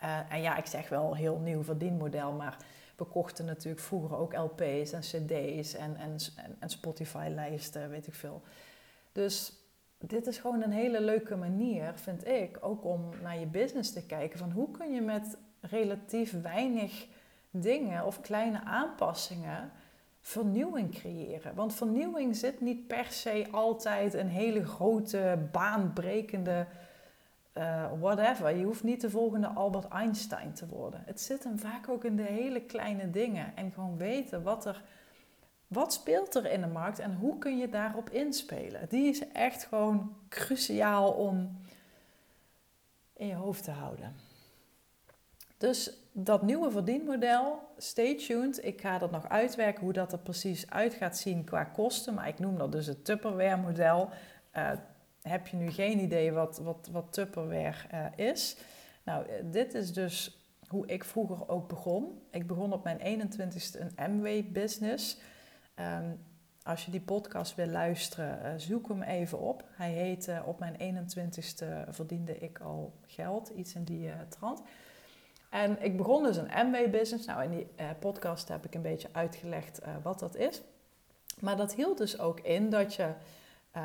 Uh, en ja, ik zeg wel heel nieuw verdienmodel, maar We kochten natuurlijk vroeger ook LP's en CD's en, en, en Spotify-lijsten, weet ik veel. Dus dit is gewoon een hele leuke manier, vind ik, ook om naar je business te kijken. Van hoe kun je met relatief weinig dingen of kleine aanpassingen vernieuwing creëren. Want vernieuwing zit niet per se altijd een hele grote, baanbrekende uh, whatever. Je hoeft niet de volgende Albert Einstein te worden. Het zit hem vaak ook in de hele kleine dingen. En gewoon weten wat er. Wat speelt er in de markt en hoe kun je daarop inspelen? Die is echt gewoon cruciaal om in je hoofd te houden. Dus dat nieuwe verdienmodel, stay tuned. Ik ga dat nog uitwerken hoe dat er precies uit gaat zien qua kosten. Maar ik noem dat dus het Tupperware model. Uh, heb je nu geen idee wat, wat, wat Tupperware uh, is? Nou, eh, dit is dus hoe ik vroeger ook begon. Ik begon op mijn 21ste een Amway-business. Um, als je die podcast wil luisteren, uh, zoek hem even op. Hij heet Op mijn 21ste verdiende ik al geld, iets in die trant. En ik begon dus een Amway-business. Nou, in die podcast heb ik een beetje uitgelegd wat dat is. Maar dat hield dus ook in dat je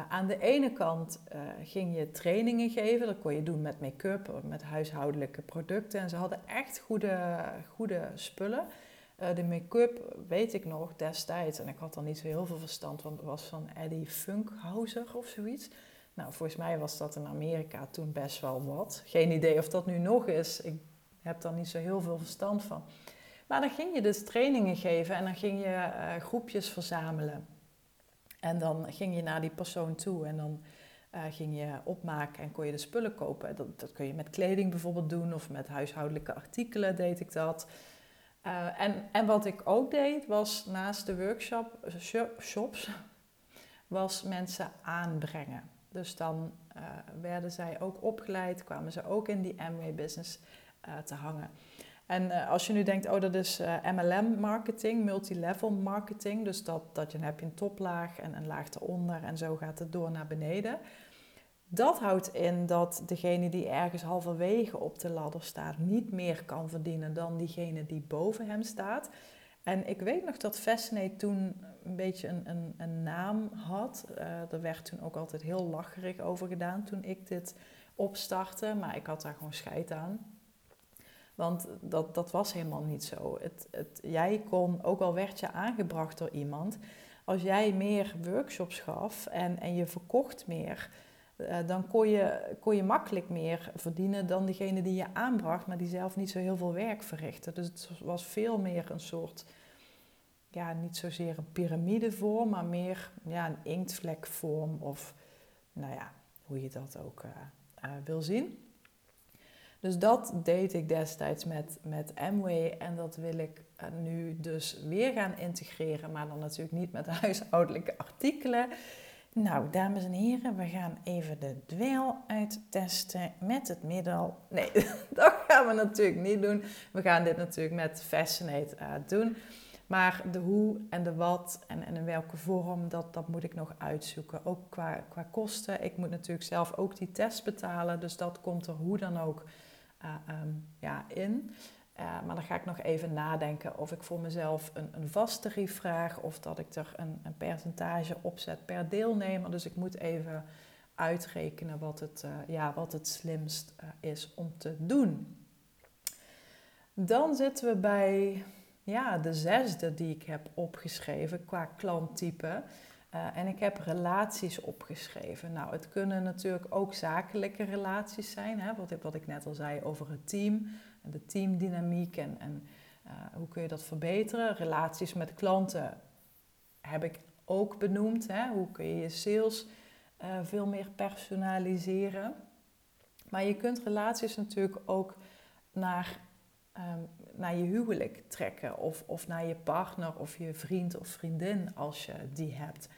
aan de ene kant ging je trainingen geven, dat kon je doen met make-up, met huishoudelijke producten. En ze hadden echt goede, goede spullen. Uh, de make-up weet ik nog destijds, en ik had er niet zo heel veel verstand want het was van Eddie Funkhauser of zoiets. Nou, volgens mij was dat in Amerika toen best wel wat. Geen idee of dat nu nog is, ik heb daar niet zo heel veel verstand van. Maar dan ging je dus trainingen geven en dan ging je groepjes verzamelen. En dan ging je naar die persoon toe en dan uh, ging je opmaken en kon je de spullen kopen. Dat, dat kun je met kleding bijvoorbeeld doen of met huishoudelijke artikelen deed ik dat. Uh, en, en wat ik ook deed was naast de workshop, shops, was mensen aanbrengen. Dus dan uh, werden zij ook opgeleid, kwamen ze ook in die Amway business te hangen. En als je nu denkt, oh dat is uh, eh, MLM marketing, multilevel marketing. Dus dat, dat je, dan heb je een toplaag en een laag eronder en zo gaat het door naar beneden. Dat houdt in dat degene die ergens halverwege op de ladder staat niet meer kan verdienen dan diegene die boven hem staat. En ik weet nog dat Fascinate toen een beetje een, een, een naam had. Uh, er werd toen ook altijd heel lacherig over gedaan toen ik dit opstartte. Maar ik had daar gewoon scheid aan. Want dat, dat was helemaal niet zo. Het, het, jij kon, ook al werd je aangebracht door iemand, als jij meer workshops gaf en, en je verkocht meer, uh, dan kon je, kon je makkelijk meer verdienen dan degene die je aanbracht, maar die zelf niet zo heel veel werk verrichtte. Dus het was veel meer een soort, ja, niet zozeer een piramidevorm, maar meer ja, een inktvlekvorm of, nou ja, hoe je dat ook uh, uh, wil zien. Dus dat deed ik destijds met, met Amway en dat wil ik eh, nu dus weer gaan integreren, maar dan natuurlijk niet met huishoudelijke artikelen. Nou, dames en heren, we gaan even de dweil uittesten met het middel. Nee, dat gaan we natuurlijk niet doen. We gaan dit natuurlijk met Fascinate uh, doen. Maar de hoe en de wat en, en in welke vorm, dat, dat moet ik nog uitzoeken. Ook qua, qua kosten. Ik moet natuurlijk zelf ook die test betalen, dus dat komt er hoe dan ook Ehm, ja, in. Uh, maar dan ga ik nog even nadenken of ik voor mezelf een, een vast tarief vraag of dat ik er een, een, percentage opzet per deelnemer. Dus ik moet even uitrekenen wat het, uh, ja, wat het slimst uh, is om te doen. Dan zitten we bij ja, de zesde die ik heb opgeschreven qua klanttype. En ik heb relaties opgeschreven. Nou, het kunnen natuurlijk ook zakelijke relaties zijn. Hè? Wat, wat ik net al zei over het team. En de teamdynamiek en, en uh, hoe kun je dat verbeteren. Relaties met klanten heb ik ook benoemd. Hè? Hoe kun je je sales uh, veel meer personaliseren. Maar je kunt relaties natuurlijk ook naar, um, naar je huwelijk trekken. Of, of naar je partner of je vriend of vriendin als je die hebt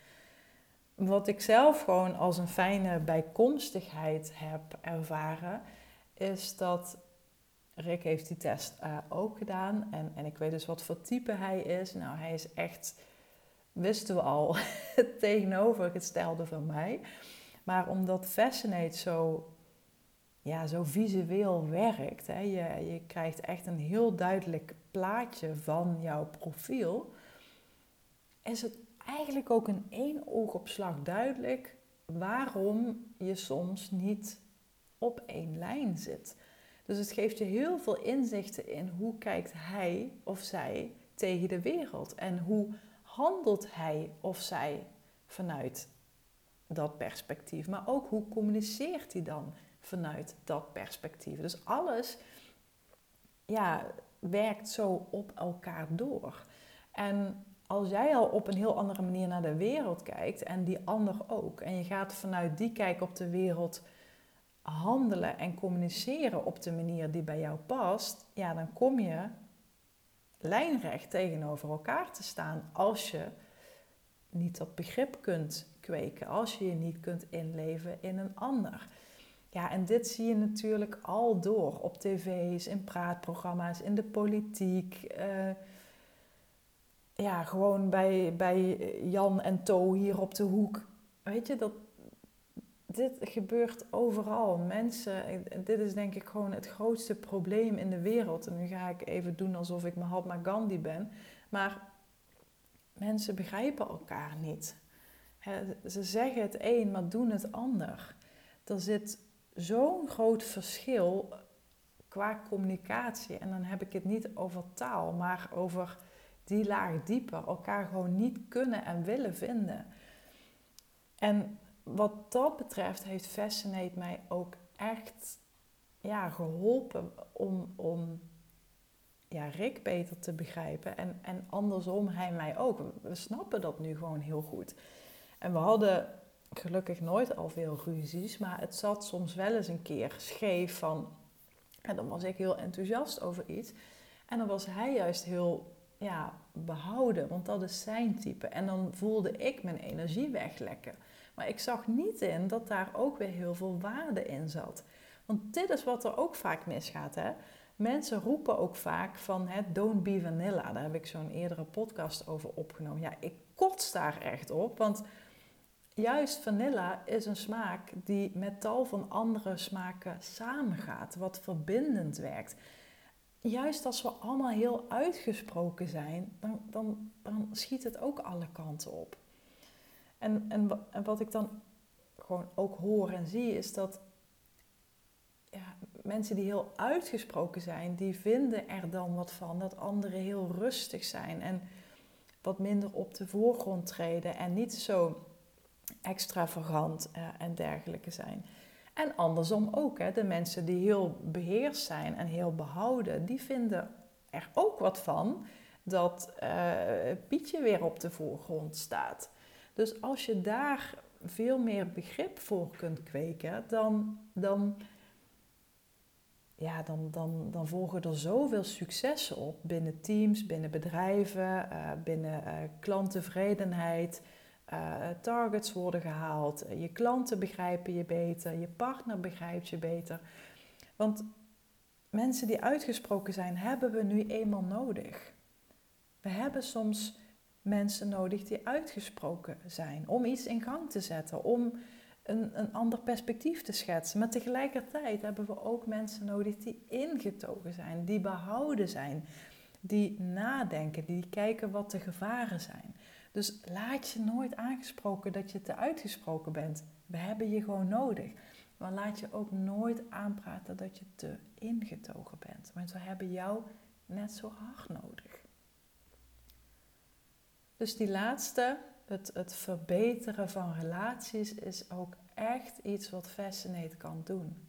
wat ik zelf gewoon als een fijne bijkomstigheid heb ervaren, is dat Rick heeft die test uh, ook gedaan. En, en ik weet dus wat voor type hij is. Nou, hij is echt, wisten we al, het tegenovergestelde van mij. Maar omdat Fascinate zo ja, zo visueel werkt. Hè. Je, je krijgt echt een heel duidelijk plaatje van jouw profiel. Is het eigenlijk ook in één oogopslag duidelijk waarom je soms niet op één lijn zit. Dus het geeft je heel veel inzichten in hoe kijkt hij of zij tegen de wereld en hoe handelt hij of zij vanuit dat perspectief. Maar ook hoe communiceert hij dan vanuit dat perspectief. Dus alles ja, werkt zo op elkaar door. En als jij al op een heel andere manier naar de wereld kijkt en die ander ook, en je gaat vanuit die kijk op de wereld handelen en communiceren op de manier die bij jou past, ja, dan kom je lijnrecht tegenover elkaar te staan als je niet dat begrip kunt kweken, als je je niet kunt inleven in een ander. Ja, en dit zie je natuurlijk al door op tv's, in praatprogramma's, in de politiek. Uh, ja, gewoon bij, bij Jan en To hier op de hoek. Weet je, dat, dit gebeurt overal. Mensen, dit is denk ik gewoon het grootste probleem in de wereld. En nu ga ik even doen alsof ik Mahatma Gandhi ben. Maar mensen begrijpen elkaar niet. Ze zeggen het een, maar doen het ander. Er zit zo'n groot verschil qua communicatie. En dan heb ik het niet over taal, maar over die laag dieper. Elkaar gewoon niet kunnen en willen vinden. En wat dat betreft heeft Fascinate mij ook echt ja, geholpen om, om ja, Rick beter te begrijpen. En, en andersom, hij mij ook. We snappen dat nu gewoon heel goed. En we hadden gelukkig nooit al veel ruzies, maar het zat soms wel eens een keer scheef van. En dan was ik heel enthousiast over iets. En dan was hij juist heel ja, behouden, want dat is zijn type. En dan voelde ik mijn energie weglekken. Maar ik zag niet in dat daar ook weer heel veel waarde in zat. Want dit is wat er ook vaak misgaat. Hè? Mensen roepen ook vaak van het don't be vanilla. Daar heb ik zo'n eerdere podcast over opgenomen. Ja, ik kots daar echt op, want juist vanilla is een smaak die met tal van andere smaken samengaat, wat verbindend werkt. Juist als we allemaal heel uitgesproken zijn, dan, dan, dan schiet het ook alle kanten op. En, en, wat ik dan gewoon ook hoor en zie, is dat ja, mensen die heel uitgesproken zijn, die vinden er dan wat van dat anderen heel rustig zijn en wat minder op de voorgrond treden en niet zo extravagant uh, en dergelijke zijn. En andersom ook, hè, de mensen die heel beheerst zijn en heel behouden, die vinden er ook wat van dat uh, Pietje weer op de voorgrond staat. Dus als je daar veel meer begrip voor kunt kweken, dan, dan, ja, dan, dan, dan volgen er zoveel successen op binnen teams, binnen bedrijven, uh, binnen uh, klanttevredenheid. Uh, targets worden gehaald, je klanten begrijpen je beter, je partner begrijpt je beter. Want mensen die uitgesproken zijn, hebben we nu eenmaal nodig. We hebben soms mensen nodig die uitgesproken zijn. Om iets in gang te zetten, om een, een ander perspectief te schetsen. Maar tegelijkertijd hebben we ook mensen nodig die ingetogen zijn, die behouden zijn, die nadenken, die kijken wat de gevaren zijn. Dus laat je nooit aangesproken dat je te uitgesproken bent. We hebben je gewoon nodig. Maar laat je ook nooit aanpraten dat je te ingetogen bent. Want we hebben jou net zo hard nodig. Dus die laatste, het, het verbeteren van relaties, is ook echt iets wat Fascinate kan doen.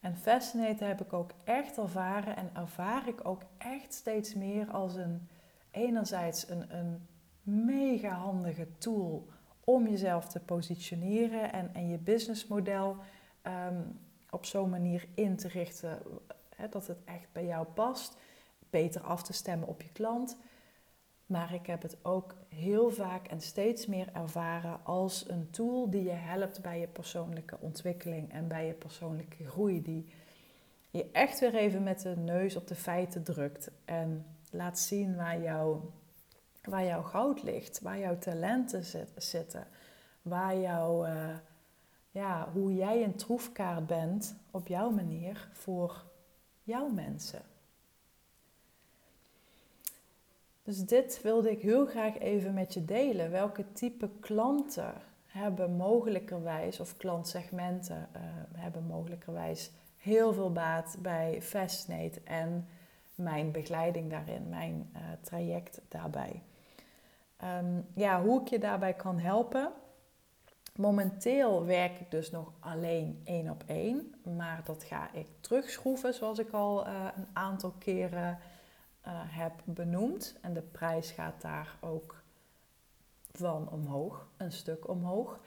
En Fascinate heb ik ook echt ervaren en ervaar ik ook echt steeds meer als een, enerzijds een, een mega handige tool om jezelf te positioneren en, en je businessmodel um, op zo'n manier in te richten hè, dat het echt bij jou past, beter af te stemmen op je klant. Maar ik heb het ook heel vaak en steeds meer ervaren als een tool die je helpt bij je persoonlijke ontwikkeling en bij je persoonlijke groei. Die je echt weer even met de neus op de feiten drukt en laat zien waar, jou, waar jouw goud ligt, waar jouw talenten zitten, waar jouw, uh, ja, hoe jij een troefkaart bent op jouw manier voor jouw mensen. Dus dit wilde ik heel graag even met je delen. Welke type klanten hebben mogelijkerwijs, of klantsegmenten uh, hebben mogelijkerwijs heel veel baat bij Fascinate en mijn begeleiding daarin, mijn uh, traject daarbij. Um, ja, hoe ik je daarbij kan helpen. Momenteel werk ik dus nog alleen één op één, maar dat ga ik terugschroeven, zoals ik al uh, een aantal keren uh, heb benoemd. En de prijs gaat daar ook van omhoog, een stuk omhoog.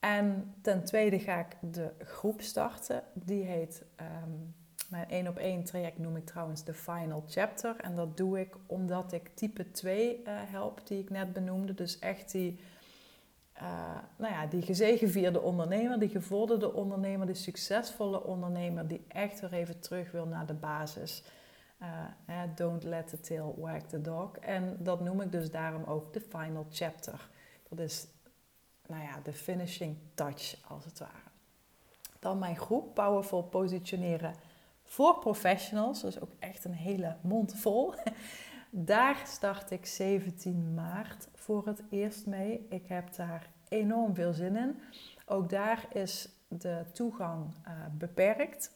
En ten tweede ga ik de groep starten. Die heet, um, mijn één op één traject noem ik trouwens de Final Chapter. En dat doe ik omdat ik type 2 uh, eh, help, die ik net benoemde. Dus echt die, uh, nou ja, die gezegevierde ondernemer, die gevorderde ondernemer, die succesvolle ondernemer, die echt weer even terug wil naar de basis. Uh, don't let the tail wag the dog. En dat noem ik dus daarom ook de final chapter. Dat is nou ja, de finishing touch als het ware. Dan mijn groep Powerful Positioneren voor Professionals. Dus ook echt een hele mond vol. Daar start ik 17 maart voor het eerst mee. Ik heb daar enorm veel zin in. Ook daar is de toegang uh, beperkt.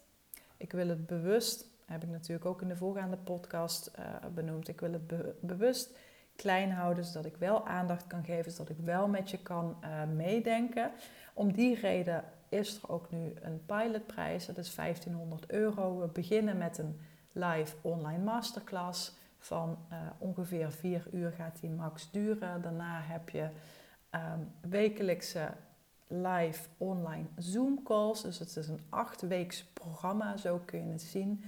Ik wil het bewust heb ik natuurlijk ook in de voorgaande podcast uh, benoemd. Ik wil het bewust klein houden, zodat ik wel aandacht kan geven, zodat ik wel met je kan uh, meedenken. Om die reden is er ook nu een pilotprijs, dat is 1500 euro. We beginnen met een live online masterclass van uh, ongeveer 4 uur gaat die max duren. Daarna heb je um, wekelijkse live online Zoom calls. Dus het is een acht weeks programma, zo kun je het zien.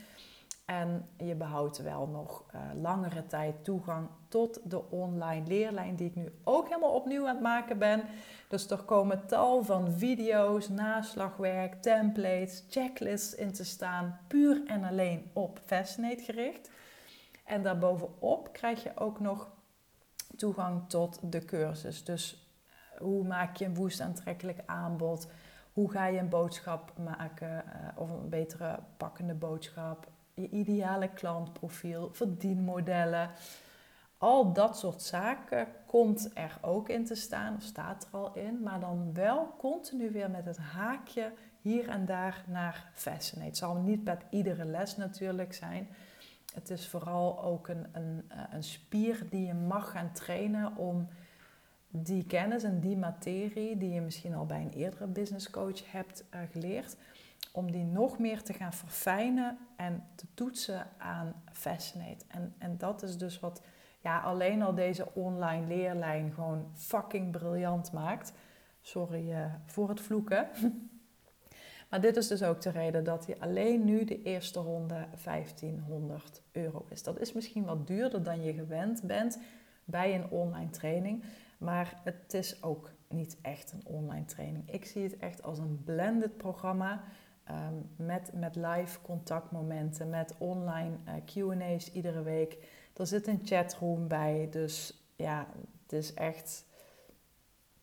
En je behoudt wel nog uh, langere tijd toegang tot de online leerlijn die ik nu ook helemaal opnieuw aan het maken ben. Dus er komen tal van video's, naslagwerk, templates, checklists in te staan, puur en alleen op Fascinate gericht. En daarbovenop krijg je ook nog toegang tot de cursus. Dus eh, hoe maak je een woest aantrekkelijk aanbod? Hoe ga je een boodschap maken uh, of een betere pakkende boodschap? Je ideale klantprofiel, verdienmodellen. Al dat soort zaken komt er ook in te staan, of staat er al in, maar dan wel continu weer met het haakje hier en daar naar Fascinate. Het zal niet bij iedere les natuurlijk zijn. Het is vooral ook een, een, eh, een spier die je mag gaan trainen om die kennis en die materie die je misschien al bij een eerdere business coach hebt uh, geleerd, om die nog meer te gaan verfijnen en te toetsen aan Fascinate. En, en dat is dus wat ja, alleen al deze online leerlijn gewoon fucking briljant maakt. Sorry uh, voor het vloeken. maar dit is dus ook de reden dat hij alleen nu de eerste ronde 1500 euro is. Dat is misschien wat duurder dan je gewend bent bij een online training. Maar het is ook niet echt een online training. Ik zie het echt als een blended programma Ehm, met, met live contactmomenten, met online eh, QA's iedere week. Er zit een chatroom bij, dus ja, het is echt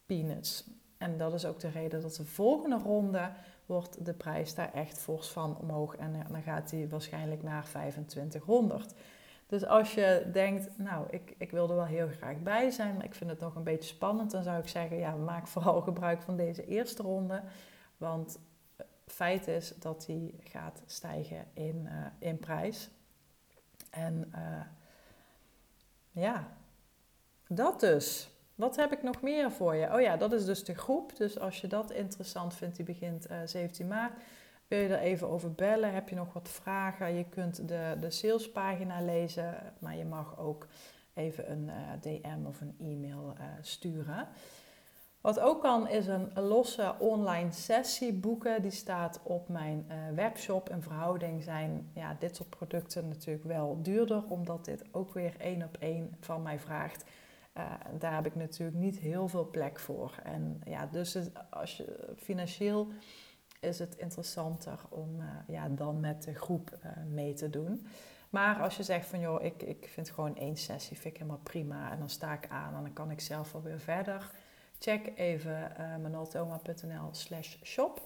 peanuts. En dat is ook de reden dat de volgende ronde wordt de prijs daar echt fors van omhoog. En dan gaat die waarschijnlijk naar 2500. Dus als je denkt, nou, ik, ik wil er wel heel graag bij zijn, maar ik vind het nog een beetje spannend, dan zou ik zeggen, ja, maak vooral gebruik van deze eerste ronde. Want feit is dat die gaat stijgen in, uh, in prijs. En uh, ja, dat dus. Wat heb ik nog meer voor je? Oh ja, dat is dus de groep. Dus als je dat interessant vindt, die begint uh, eh, 17 maart. Wil je er even over bellen? Heb je nog wat vragen? Je kunt de, de salespagina lezen, maar je mag ook even een DM of een e-mail sturen. Wat ook kan is een losse online sessie boeken. Die staat op mijn uh, webshop. In verhouding zijn ja, dit soort producten natuurlijk wel duurder, omdat dit ook weer één op één van mij vraagt. Uh, daar heb ik natuurlijk niet heel veel plek voor. En ja, dus als je, financieel is het interessanter om uh, ja, dan met de groep mee te doen. Maar als je zegt van joh, ik, ik vind gewoon één sessie vind ik helemaal prima en dan sta ik aan en dan kan ik zelf wel weer verder check even uh, manoltoma.nl slash shop.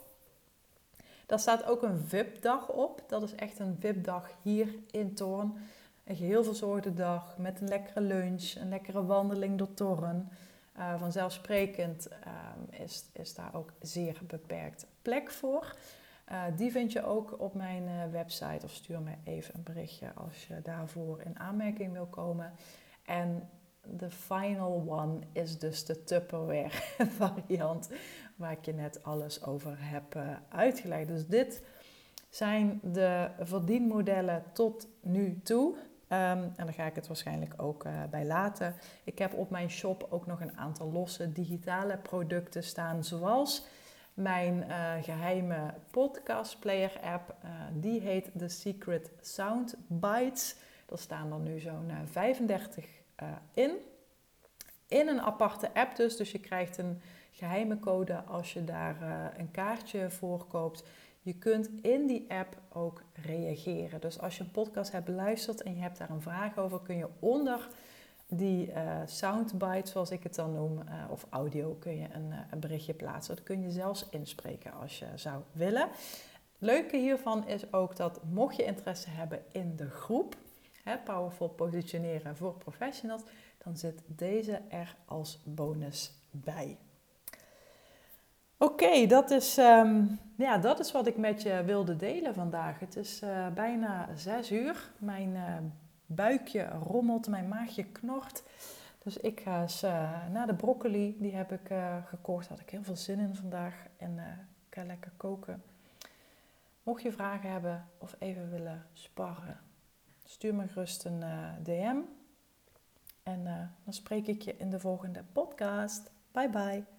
Daar staat ook een VIP-dag op. Dat is echt een VIP-dag hier in Toorn. Een geheel verzorgde dag met een lekkere lunch, een lekkere wandeling door Toorn. Uh, vanzelfsprekend um, is, is daar ook zeer beperkt plek voor. Uh, die vind je ook op mijn website of stuur me even een berichtje als je daarvoor in aanmerking wil komen. En de final one is dus de Tupperware variant, waar ik je net alles over heb uh, uitgelegd. Dus dit zijn de verdienmodellen tot nu toe. Um, en daar ga ik het waarschijnlijk ook uh, bij laten. Ik heb op mijn shop ook nog een aantal losse digitale producten staan, zoals mijn uh, geheime podcastplayer app. Uh, die heet The Secret Sound Bites. Er staan er nu zo'n 35 in. In een aparte app dus. Dus je krijgt een geheime code als je daar een kaartje voor koopt. Je kunt in die app ook reageren. Dus als je een podcast hebt beluisterd en je hebt daar een vraag over, kun je onder die uh, soundbite, zoals ik het dan noem, of audio, kun je een, een, berichtje plaatsen. Dat kun je zelfs inspreken als je zou willen. Leuke hiervan is ook dat mocht je interesse hebben in de groep, hè, Powerful Positioneren voor Professionals, dan zit deze er als bonus bij. Oké, dat, is, um, ja, dat is wat ik met je wilde delen vandaag. Het is uh, bijna zes uur. Mijn uh, buikje rommelt, mijn maagje knort. Dus ik ga eens uh, naar de broccoli. Die heb ik gekocht. Had ik heel veel zin in vandaag. En ik ga lekker koken. Mocht je vragen hebben of even willen sparren, stuur me gerust een DM. En dan spreek ik je in de volgende podcast. Bye bye.